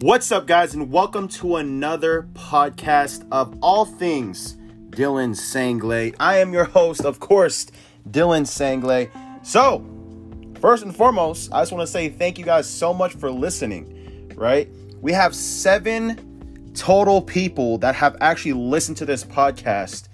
What's up, guys, and welcome to another podcast of all things Dylan Sanglay. I am your host, of course, Dylan Sanglay. So, first and foremost, I just want to say thank you guys so much for listening, right? We have seven total people that have actually listened to this podcast.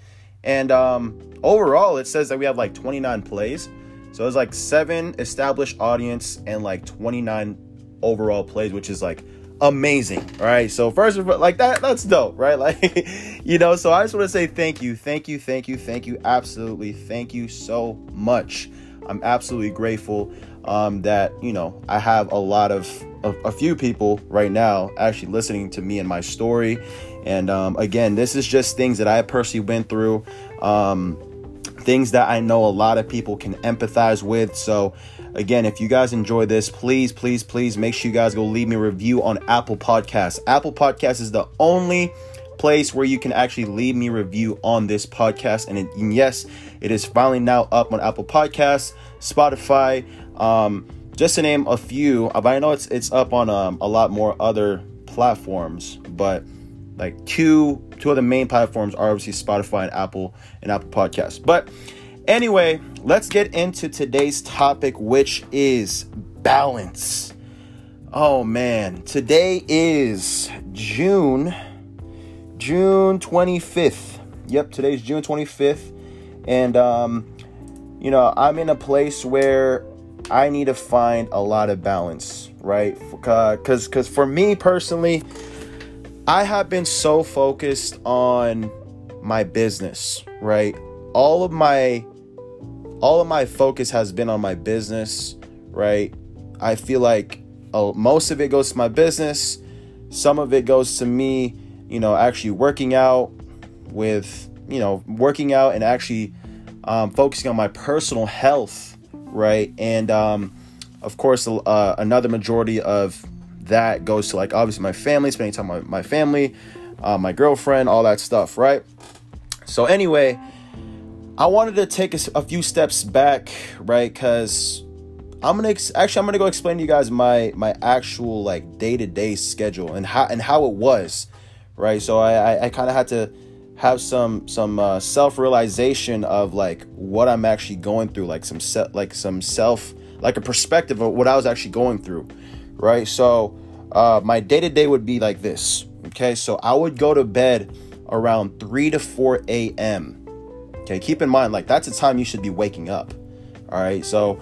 And um, overall, it says that we have like 29 plays. So it's like seven established audience and like 29 overall plays, which is like amazing. right So first of all, like that, that's dope, right? Like, you know, so I just want to say thank you, thank you, thank you, thank you, absolutely, thank you so much. I'm absolutely grateful um, that you know I have a lot of a, a, few people right now actually listening to me and my story. And um, again, this is just things that I personally went through. Um, things that I know a lot of people can empathize with. So, again, if you guys enjoy this, please, please, please make sure you guys go leave me a review on Apple Podcasts. Apple Podcasts is the only place where you can actually leave me review on this podcast. And, it, and yes, it is finally now up on Apple Podcasts, Spotify, um, just to name a few. But I know it's it's up on um, a lot more other platforms, but like two two of the main platforms are obviously Spotify and Apple and Apple Podcasts. But anyway, let's get into today's topic, which is balance. Oh man, today is June June 25th. Yep, today's June 25th. And um you know, I'm in a place where I need to find a lot of balance, right? Cuz cuz for me personally, I have been so focused on my business, right? All of my all of my focus has been on my business, right? I feel like uh, most of it goes to my business, some of it goes to me, you know, actually working out with, you know, working out and actually um, focusing on my personal health, right? And um, of course, uh, another majority of that goes to like obviously my family, spending time with my family, uh, my girlfriend, all that stuff, right? So anyway, I wanted to take a, a few steps back, right? Because I'm gonna ex- actually I'm gonna go explain to you guys my my actual like day to day schedule and how and how it was, right? So I I, I kind of had to have some some uh, self realization of like what I'm actually going through, like some set like some self like a perspective of what I was actually going through, right? So uh, my day to day would be like this. Okay, so I would go to bed around 3 to 4 a.m. Okay, keep in mind, like that's the time you should be waking up. All right, so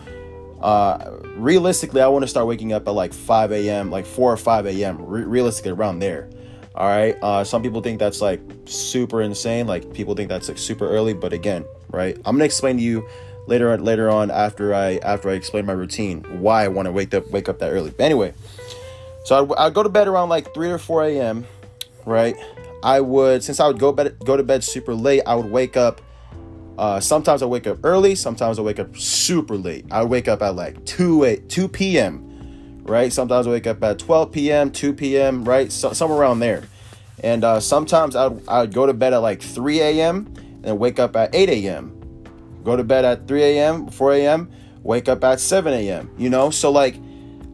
uh, realistically, I want to start waking up at like 5 a.m., like 4 or 5 a.m., re- realistically, around there. All right, uh, some people think that's like super insane, like people think that's like super early, but again, right, I'm gonna explain to you later on later on after I after I explain my routine why I want to wake up wake up that early. But anyway, so I'd, I'd, go to bed around like three or four a.m. Right? I would since I would go bed go to bed super late. I would wake up. Uh, sometimes I wake up early. Sometimes I wake up super late. I wake up at like two eight two p.m. Right? Sometimes I wake up at 12 p.m., 2 p.m. Right? So, somewhere around there. And uh, sometimes I'd, I'd go to bed at like 3 a.m. and wake up at 8 a.m go to bed at 3 a.m., 4 a.m., wake up at 7 a.m., you know? So, like,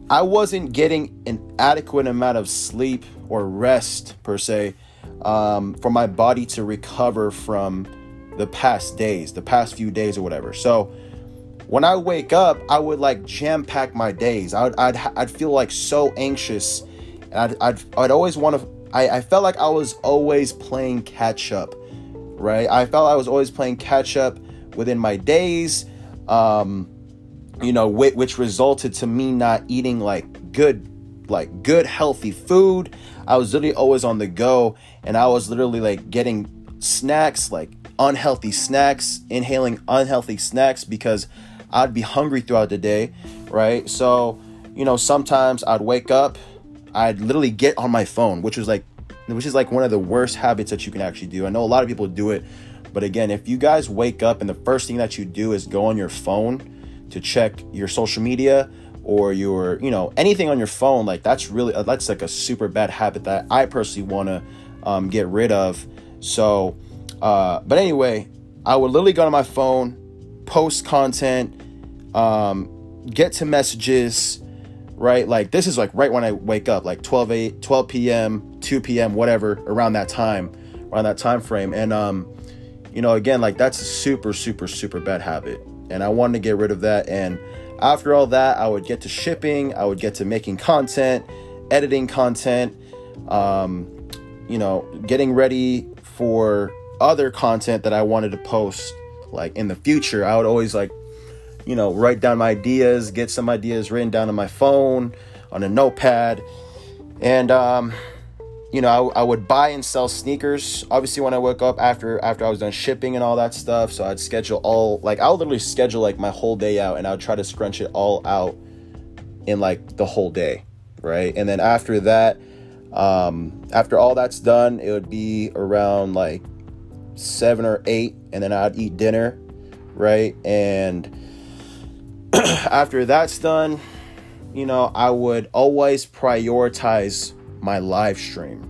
I wasn't getting an adequate amount of sleep or rest, per se, um, for my body to recover from the past days, the past few days or whatever. So, when I wake up, I would like jam pack my days. I would, I'd, I'd feel like so anxious. And I'd, I'd, I'd always want to, I, I felt like I was always playing catch up, right? I felt I was always playing catch up within my days, um, you know, which, which resulted to me not eating like good, like good healthy food. I was literally always on the go, and I was literally like getting snacks, like unhealthy snacks, inhaling unhealthy snacks because I'd be hungry throughout the day, right? So, you know, sometimes I'd wake up, I'd literally get on my phone, which was like, which is like one of the worst habits that you can actually do. I know a lot of people do it, but again, if you guys wake up and the first thing that you do is go on your phone to check your social media or your, you know, anything on your phone, like that's really that's like a super bad habit that I personally want to um, get rid of. So, uh, but anyway, I would literally go to my phone, post content, um, get to messages, right? Like this is like right when I wake up, like 12 8, 12 p.m., 2 p.m., whatever, around that time, around that time frame. And um, you know, again, like that's a super, super, super bad habit. And I wanted to get rid of that. And after all that, I would get to shipping, I would get to making content, editing content, um, you know, getting ready for other content that I wanted to post like in the future. I would always like you know, write down my ideas, get some ideas written down on my phone, on a notepad. And, um, you know, I, I, would buy and sell sneakers. Obviously, when I woke up after after I was done shipping and all that stuff, so I'd schedule all like I would literally schedule like my whole day out, and I would try to scrunch it all out in like the whole day, right? And then after that, um, after all that's done, it would be around like seven or eight, and then I'd eat dinner, right? And after that's done, you know, I would always prioritize my live stream.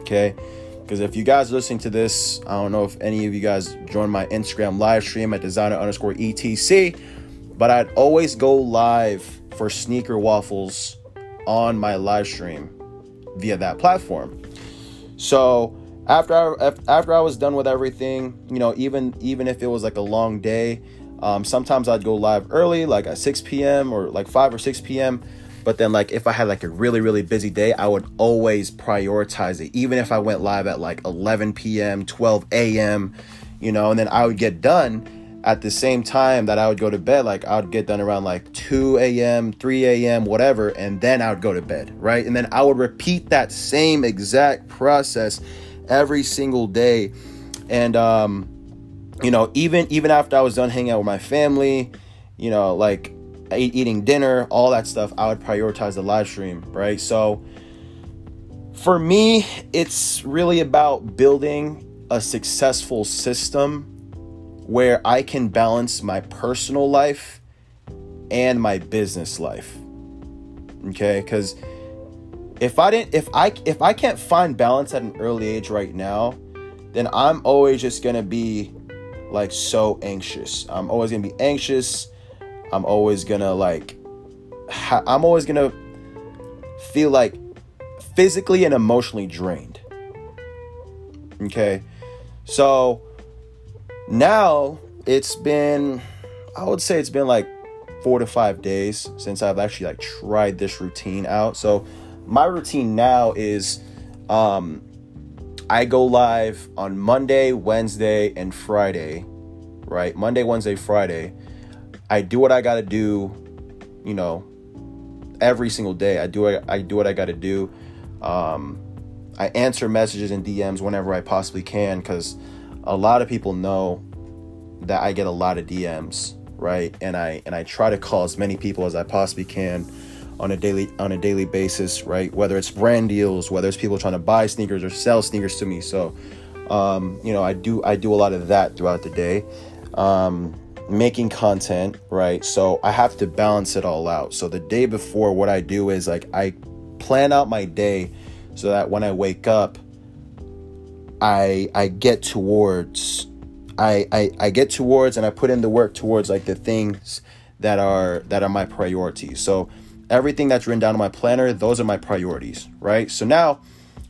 Okay? Because if you guys listening to this, I don't know if any of you guys join my Instagram live stream at designer underscore etc, but I'd always go live for sneaker waffles on my live stream via that platform. So after I, after I was done with everything, you know, even even if it was like a long day, um, sometimes I'd go live early, like at 6 p.m. or like 5 or 6 p.m. But then, like, if I had like a really, really busy day, I would always prioritize it, even if I went live at like 11 p.m., 12 a.m., you know, and then I would get done at the same time that I would go to bed. Like, I would get done around like 2 a.m., 3 a.m., whatever, and then I would go to bed, right? And then I would repeat that same exact process every single day. And, um, you know, even even after I was done hanging out with my family, you know, like eating dinner, all that stuff, I would prioritize the live stream, right? So for me, it's really about building a successful system where I can balance my personal life and my business life. Okay? Cuz if I didn't if I if I can't find balance at an early age right now, then I'm always just going to be like so anxious. I'm always gonna be anxious. I'm always gonna like, ha- I'm always gonna feel like physically and emotionally drained. Okay, so now it's been, I would say it's been like four to five days since I've actually like tried this routine out. So my routine now is, um, I go live on Monday, Wednesday, and Friday, right? Monday, Wednesday, Friday. I do what I got to do, you know, every single day. I do I do what I got to do. Um, I answer messages and DMs whenever I possibly can because a lot of people know that I get a lot of DMs, right? And I and I try to call as many people as I possibly can on a daily on a daily basis, right? Whether it's brand deals, whether it's people trying to buy sneakers or sell sneakers to me. So, um, you know, I do I do a lot of that throughout the day. Um, making content, right? So I have to balance it all out. So the day before, what I do is like I plan out my day so that when I wake up, I I get towards I, I I get towards and I put in the work towards like the things that are that are my priorities. So everything that's written down in my planner, those are my priorities, right? So now,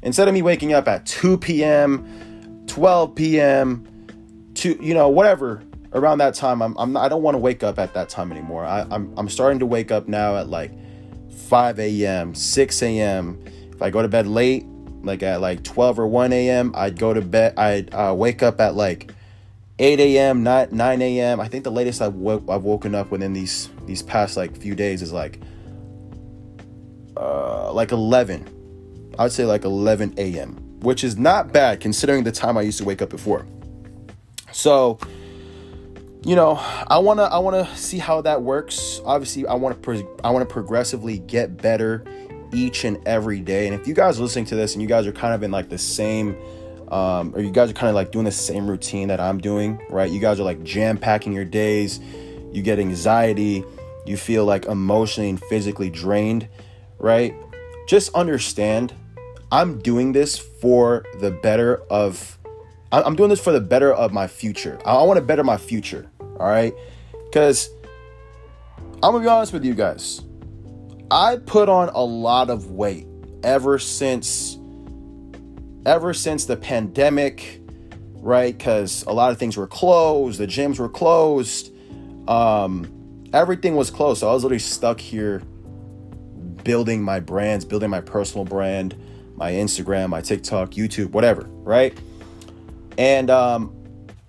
instead of me waking up at 2 p.m., 12 p.m., to you know whatever around that time, I'm, I'm not, I don't want to wake up at that time anymore. I, I'm I'm starting to wake up now at like 5 a.m., 6 a.m. If I go to bed late, like at like 12 or 1 a.m., I'd go to bed. I'd uh, wake up at like 8 a.m., 9 9 a.m. I think the latest I've, I've woken up within these these past like few days is like uh, like 11. I'd say like 11 a.m., which is not bad considering the time I used to wake up before. So, you know, I wanna I wanna see how that works. Obviously, I want to pro- I want to progressively get better each and every day. And if you guys are listening to this and you guys are kind of in like the same um, or you guys are kind of like doing the same routine that I'm doing, right? You guys are like jam packing your days, you get anxiety, you feel like emotionally and physically drained right? Just understand I'm doing this for the better of I'm doing this for the better of my future. I want to better my future, all right? Cuz I'm going to be honest with you guys. I put on a lot of weight ever since ever since the pandemic, right? Because a lot of things were closed, the gyms were closed, um, everything was closed. So I was literally stuck here building my brands, building my personal brand, my Instagram, my TikTok, YouTube, whatever, right? And um,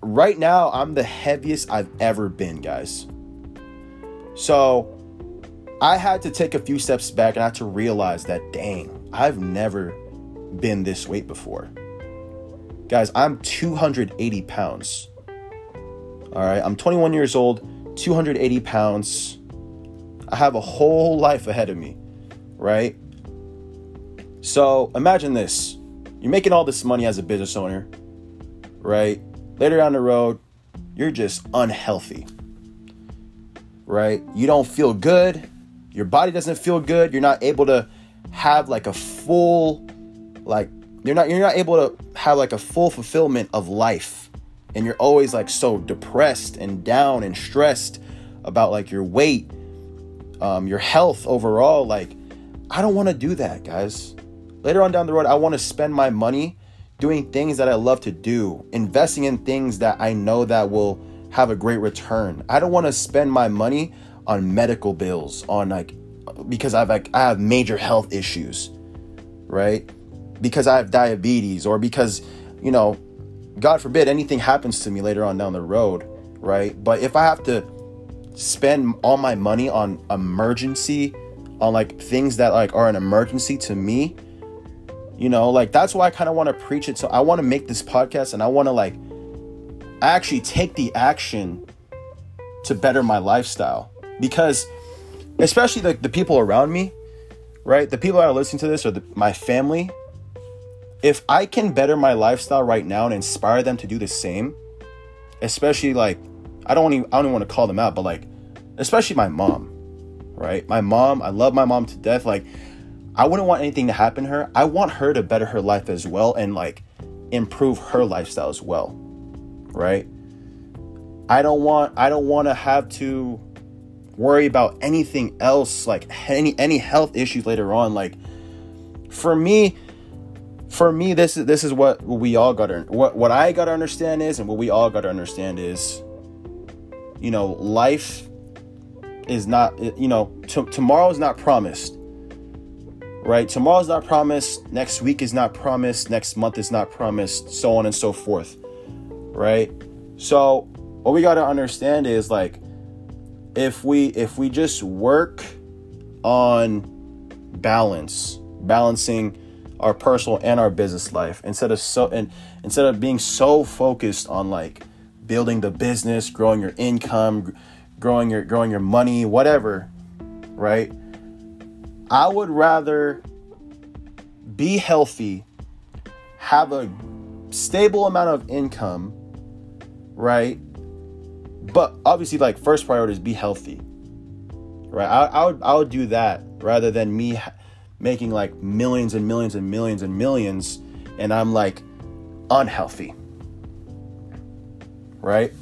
right now, I'm the heaviest I've ever been, guys. So I had to take a few steps back and I had to realize that, dang, I've never been this weight before. Guys, I'm 280 pounds. All right, I'm 21 years old, 280 pounds. I have a whole life ahead of me, right? So imagine this you're making all this money as a business owner, right? Later down the road, you're just unhealthy, right? You don't feel good. Your body doesn't feel good. You're not able to have like a full, like, you're not you're not able to have like a full fulfillment of life and you're always like so depressed and down and stressed about like your weight um, your health overall like i don't want to do that guys. Later on down the road i want to spend my money doing things that i love to do investing in things that i know that will have a great return. I don't want to spend my money on medical bills on like because i've like i have major health issues right? Because I have diabetes or because, you know, God forbid anything happens to me later on down the road, right? But if I have to spend all my money on emergency, on like things that like are an emergency to me, you know, like that's why I kind of want to preach it. So I want to make this podcast and I want to like actually take the action to better my lifestyle because especially like the people around me, right? The people that are listening to this or the, my family, if I can better my lifestyle right now and inspire them to do the same, especially like I don't even I don't even want to call them out, but like especially my mom, right? My mom, I love my mom to death. Like I wouldn't want anything to happen to her. I want her to better her life as well and like improve her lifestyle as well. Right? I don't want I don't want to have to worry about anything else like any any health issues later on like for me for me, this is this is what we all got to what what I got to understand is, and what we all got to understand is, you know, life is not you know t- tomorrow is not promised, right? Tomorrow's not promised. Next week is not promised. Next month is not promised. So on and so forth, right? So what we got to understand is like if we if we just work on balance, balancing our personal and our business life instead of so and instead of being so focused on like building the business growing your income growing your growing your money whatever right i would rather be healthy have a stable amount of income right but obviously like first priority is be healthy right i, I would i would do that rather than me making like millions and millions and millions and millions, and I'm like unhealthy. Right?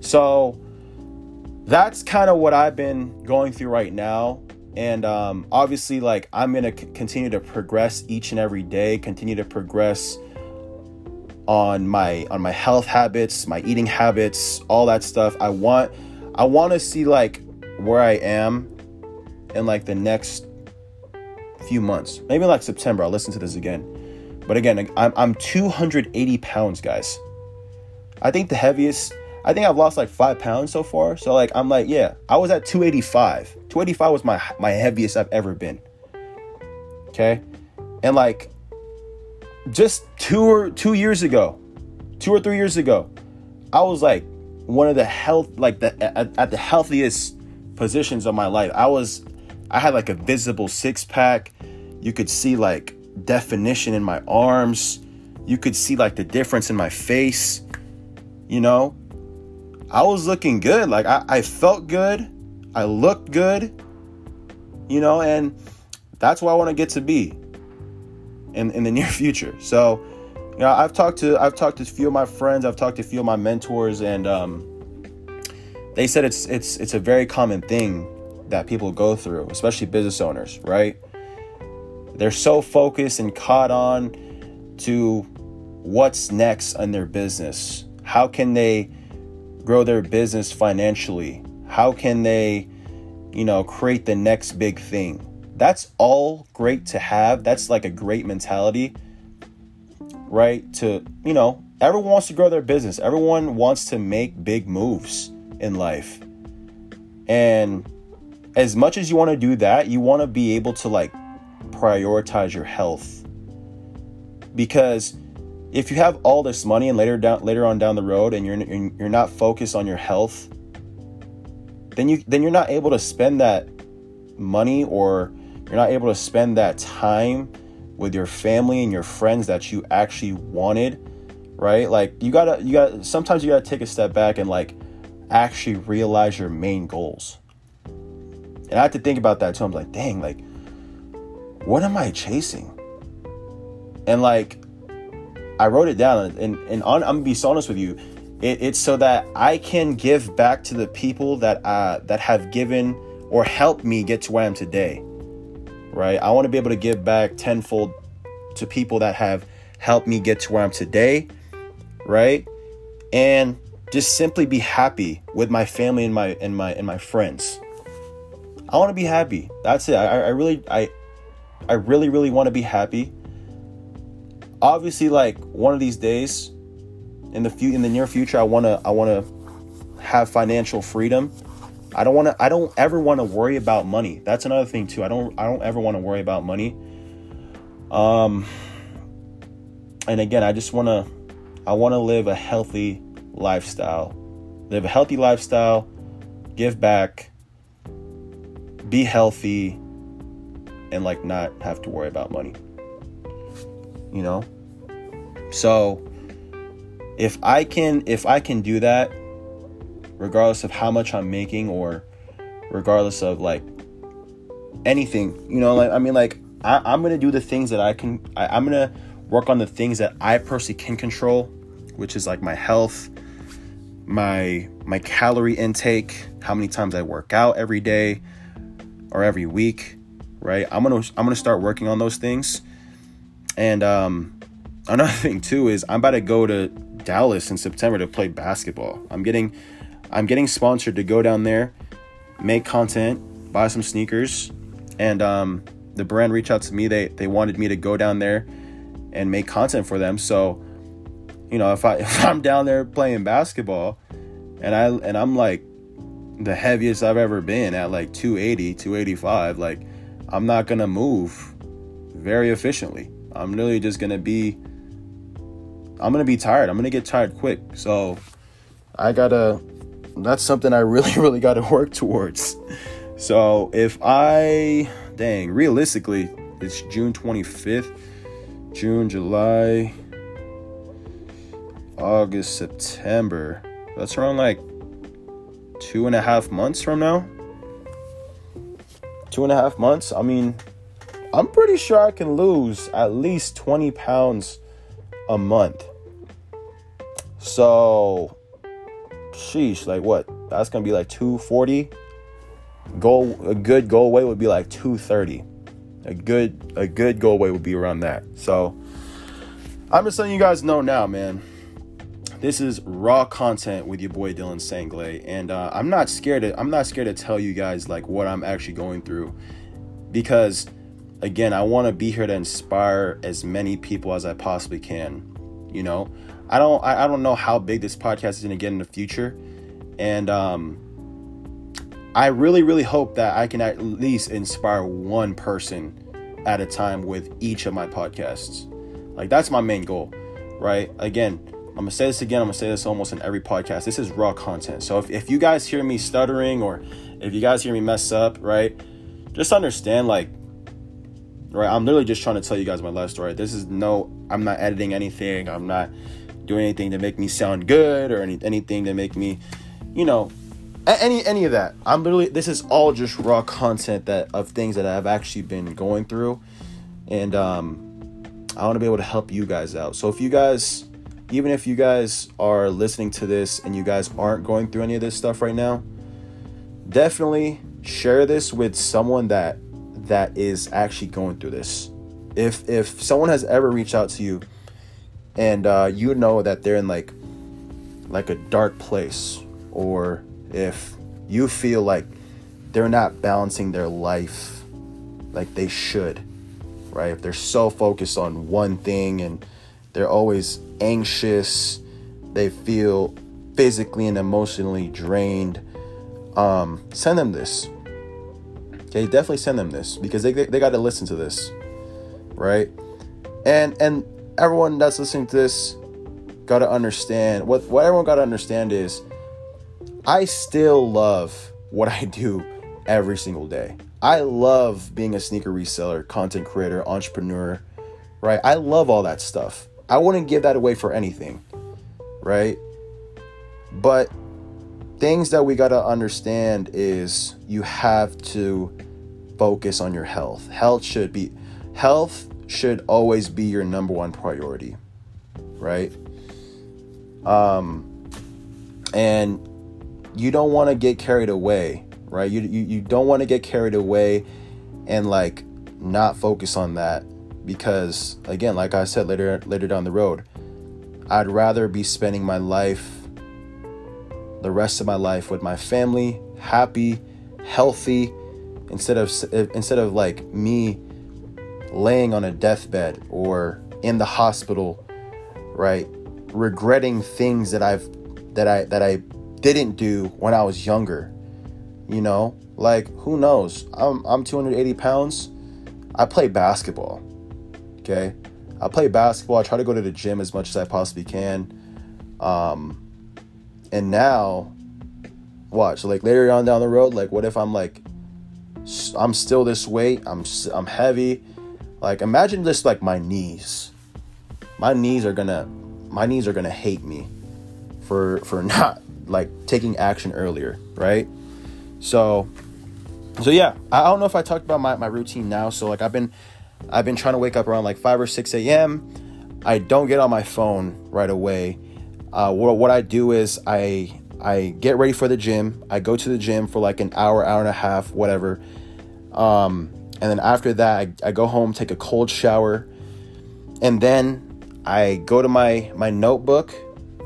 So that's kind of what I've been going through right now. And um, obviously, like, I'm going to c- continue to progress each and every day, continue to progress on my on my health habits my eating habits all that stuff i want i want to see like where i am in like the next few months, maybe like September, I'll listen to this again. But again, I'm, I'm 280 pounds, guys. I think the heaviest, I think I've lost like five pounds so far. So like, I'm like, yeah, I was at 285. 285 was my my heaviest I've ever been. Okay, and like, just two or two years ago, two or three years ago, I was like one of the health, like the at, at the healthiest positions of my life. I was I had like a visible six pack. You could see like definition in my arms. You could see like the difference in my face. You know, I was looking good. Like I, I felt good. I looked good. You know, and that's where I want to get to be in, in the near future. So, you know, I've talked to I've talked to a few of my friends, I've talked to a few of my mentors, and um, they said it's it's it's a very common thing that people go through, especially business owners, right? They're so focused and caught on to what's next in their business. How can they grow their business financially? How can they, you know, create the next big thing? That's all great to have. That's like a great mentality, right? To, you know, everyone wants to grow their business. Everyone wants to make big moves in life. And as much as you want to do that, you want to be able to like prioritize your health. Because if you have all this money and later down later on down the road and you're you're not focused on your health, then you then you're not able to spend that money or you're not able to spend that time with your family and your friends that you actually wanted, right? Like you got to you got sometimes you got to take a step back and like actually realize your main goals. And I had to think about that too. I'm like, dang, like, what am I chasing? And like, I wrote it down, and, and on, I'm gonna be so honest with you. It, it's so that I can give back to the people that uh, that have given or helped me get to where I am today. Right? I want to be able to give back tenfold to people that have helped me get to where I'm today. Right? And just simply be happy with my family and my and my and my friends. I want to be happy. That's it. I, I really I I really really want to be happy. Obviously, like one of these days, in the few in the near future, I wanna I wanna have financial freedom. I don't want to I don't ever want to worry about money. That's another thing too. I don't I don't ever want to worry about money. Um and again, I just want to I want to live a healthy lifestyle. Live a healthy lifestyle, give back, be healthy, and like not have to worry about money. You know? So if I can if I can do that regardless of how much I'm making or regardless of like anything, you know, like I mean like I, am gonna do the things that I can I, I'm gonna work on the things that I personally can control, which is like my health, my my calorie intake, how many times I work out every day or every week, right? I'm gonna I'm gonna start working on those things. And um, another thing too is I'm about to go to Dallas in September to play basketball. I'm getting I'm getting sponsored to go down there, make content, buy some sneakers, and um, the brand reached out to me. They they wanted me to go down there and make content for them. So you know, if I if I'm down there playing basketball and I and I'm like the heaviest I've ever been at like 280, 285, like I'm not going to move very efficiently. I'm really just to be I'm to be tired. I'm to get tired quick. So I got to that's something I really really got to work towards. So if I dang, realistically, it's June 25th, June, July, August, September. That's around like two and a half months from now. Two and a half months. I mean, I'm pretty sure I can lose at least 20 pounds a month. So, sheesh, like what? That's gonna be like 240. Goal a good goal weight would be like 230. A good a good goal weight would be around that. So I'm just letting you guys know now, man. This is raw content with your boy Dylan Sanglay, and uh, I'm not scared. To, I'm not scared to tell you guys like what I'm actually going through, because again, I want to be here to inspire as many people as I possibly can. You know, I don't. I, I don't know how big this podcast is going to get in the future, and um, I really, really hope that I can at least inspire one person at a time with each of my podcasts. Like that's my main goal, right? Again I'm gonna say this again. I'm gonna say this almost in every podcast. This is raw content. So if, if you guys hear me stuttering or if you guys hear me mess up, right, just understand like, right, I'm literally just trying to tell you guys my life story. This is no, I'm not editing anything. I'm not doing anything to make me sound good or any, anything to make me, you know, any any of that. I'm literally this is all just raw content that of things that I've actually been going through, and um, I want to be able to help you guys out. So if you guys even if you guys are listening to this and you guys aren't going through any of this stuff right now, definitely share this with someone that that is actually going through this. If if someone has ever reached out to you and uh, you know that they're in like like a dark place or if you feel like they're not balancing their life like they should right if they're so focused on one thing and they're always anxious they feel physically and emotionally drained um, send them this okay definitely send them this because they, they, they got to listen to this right and and everyone that's listening to this got to understand what what everyone got to understand is I still love what I do every single day. I love being a sneaker reseller, content creator, entrepreneur, right? I love all that stuff. I wouldn't give that away for anything, right? But things that we got to understand is you have to focus on your health. Health should be health should always be your number one priority, right? Um, and you don't want to get carried away, right? You, you, you don't want to get carried away and like not focus on that because again, like I said later later down the road, I'd rather be spending my life the rest of my life with my family, happy, healthy instead of instead of like me laying on a deathbed or in the hospital, right? Regretting things that I've that I that I didn't do when I was younger. You know, like who knows? I'm I'm 280 pounds. I play basketball. Okay, I play basketball. I try to go to the gym as much as I possibly can. Um, and now, watch like later on down the road. Like, what if I'm like, I'm still this weight. I'm I'm heavy. Like, imagine just like my knees. My knees are gonna, my knees are gonna hate me for for not like taking action earlier, right? So so yeah, I don't know if I talked about my, my routine now. So like I've been I've been trying to wake up around like 5 or 6 a.m. I don't get on my phone right away. Uh, what, I do is I I get ready for the gym. I go to the gym for like an hour, hour and a half, whatever. Um, and then after that, I, I go home, take a cold shower, and then I go to my my notebook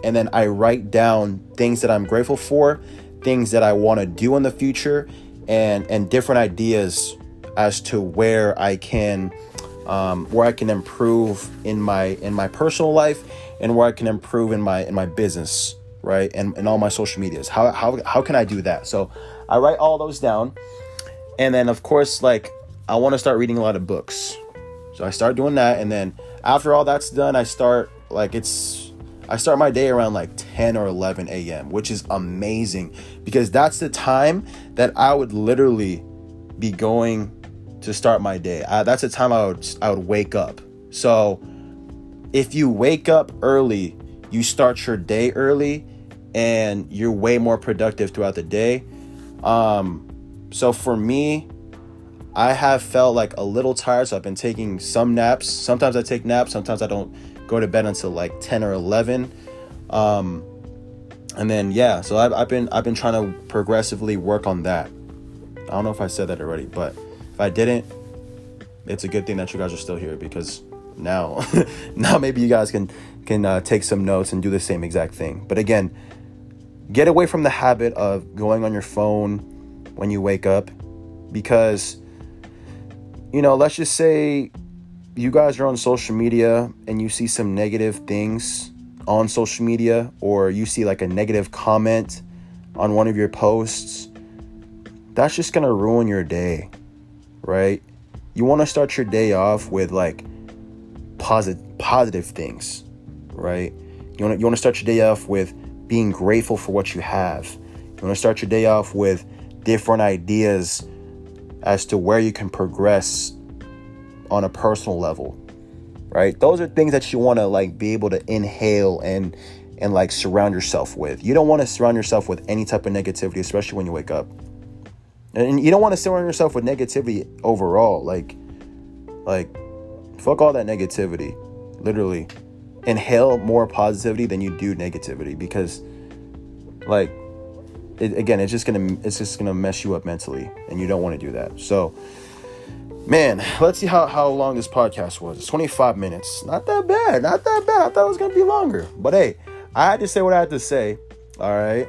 and then I write down things that I'm grateful for, things that I want to do in the future, and and different ideas as to where I can um, where I can improve in my in my personal life and where I can improve in my in my business, right? And and all my social medias. How how how can I do that? So I write all those down, and then of course like I want to start reading a lot of books. So I start doing that, and then after all that's done, I start like it's I start my day around like 10 or 11 a.m., which is amazing because that's the time that I would literally be going to start my day. I, that's the time I would I would wake up. So if you wake up early, you start your day early and you're way more productive throughout the day. Um, so for me, I have felt like a little tired, so I've been taking some naps. Sometimes I take naps, sometimes I don't go to bed until like 10 or 11 um, and then yeah so I've, I've been i've been trying to progressively work on that i don't know if i said that already but if i didn't it's a good thing that you guys are still here because now now maybe you guys can can uh, take some notes and do the same exact thing. But again get away from the habit of going on your phone when you wake up because you know let's just say you guys are on social media and you see some negative things on social media or you see like a negative comment on one of your posts, that's just gonna ruin your day, right? You wanna start your day off with like positive positive things, right? You wanna you wanna start your day off with being grateful for what you have. You wanna start your day off with different ideas as to where you can progress on a personal level right those are things that you want to like be able to inhale and and like surround yourself with you don't want to surround yourself with any type of negativity especially when you wake up and you don't want to surround yourself with negativity overall like like fuck all that negativity literally inhale more positivity than you do negativity because like it, again, it's just gonna it's just gonna mess you up mentally, and you don't want to do that. So, man, let's see how how long this podcast was. It's 25 minutes. Not that bad. Not that bad. I thought it was gonna be longer, but hey, I had to say what I had to say. All right.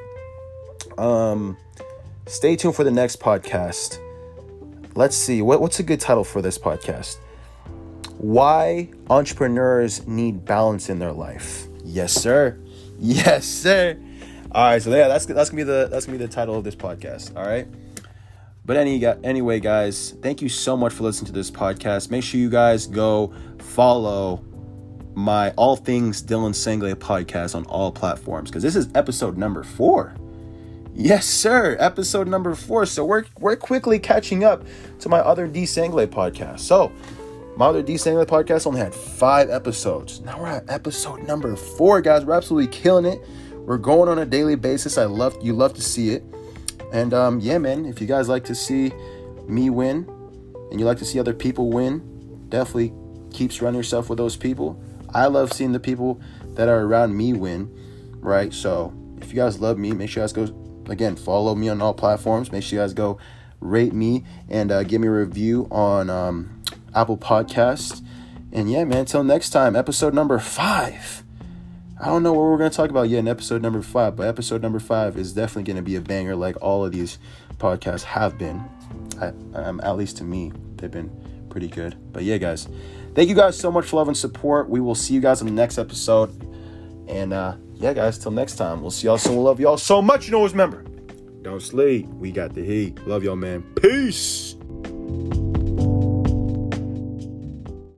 Um, stay tuned for the next podcast. Let's see what what's a good title for this podcast. Why entrepreneurs need balance in their life. Yes, sir. Yes, sir. All right, so yeah, that's that's gonna be the that's gonna be the title of this podcast. All right. But any anyway, guys, thank you so much for listening to this podcast. Make sure you guys go follow my All Things Dylan Sanglay podcast on all platforms because this is episode number four. Yes, sir, episode number four. So we're we're quickly catching up to my other D Sanglay podcast. So my other D Sanglay podcast only had five episodes. Now we're at episode number four, guys. We're absolutely killing it. We're going on a daily basis. I love you love to see it. And um, yeah, man, if you guys like to see me win and you like to see other people win, definitely keep surrounding yourself with those people. I love seeing the people that are around me win, right? So if you guys love me, make sure you guys go again follow me on all platforms. Make sure you guys go rate me and uh, give me a review on um, Apple Podcasts. And yeah, man, until next time, episode number five. I don't know what we're going to talk about yet in episode number five, but episode number five is definitely going to be a banger like all of these podcasts have been. I, um, at least to me, they've been pretty good. But yeah, guys, thank you guys so much for love and support. We will see you guys in the next episode. And uh, yeah, guys, till next time. We'll see y'all soon. We love y'all so much. You know, always remember, don't sleep. We got the heat. Love y'all, man. Peace.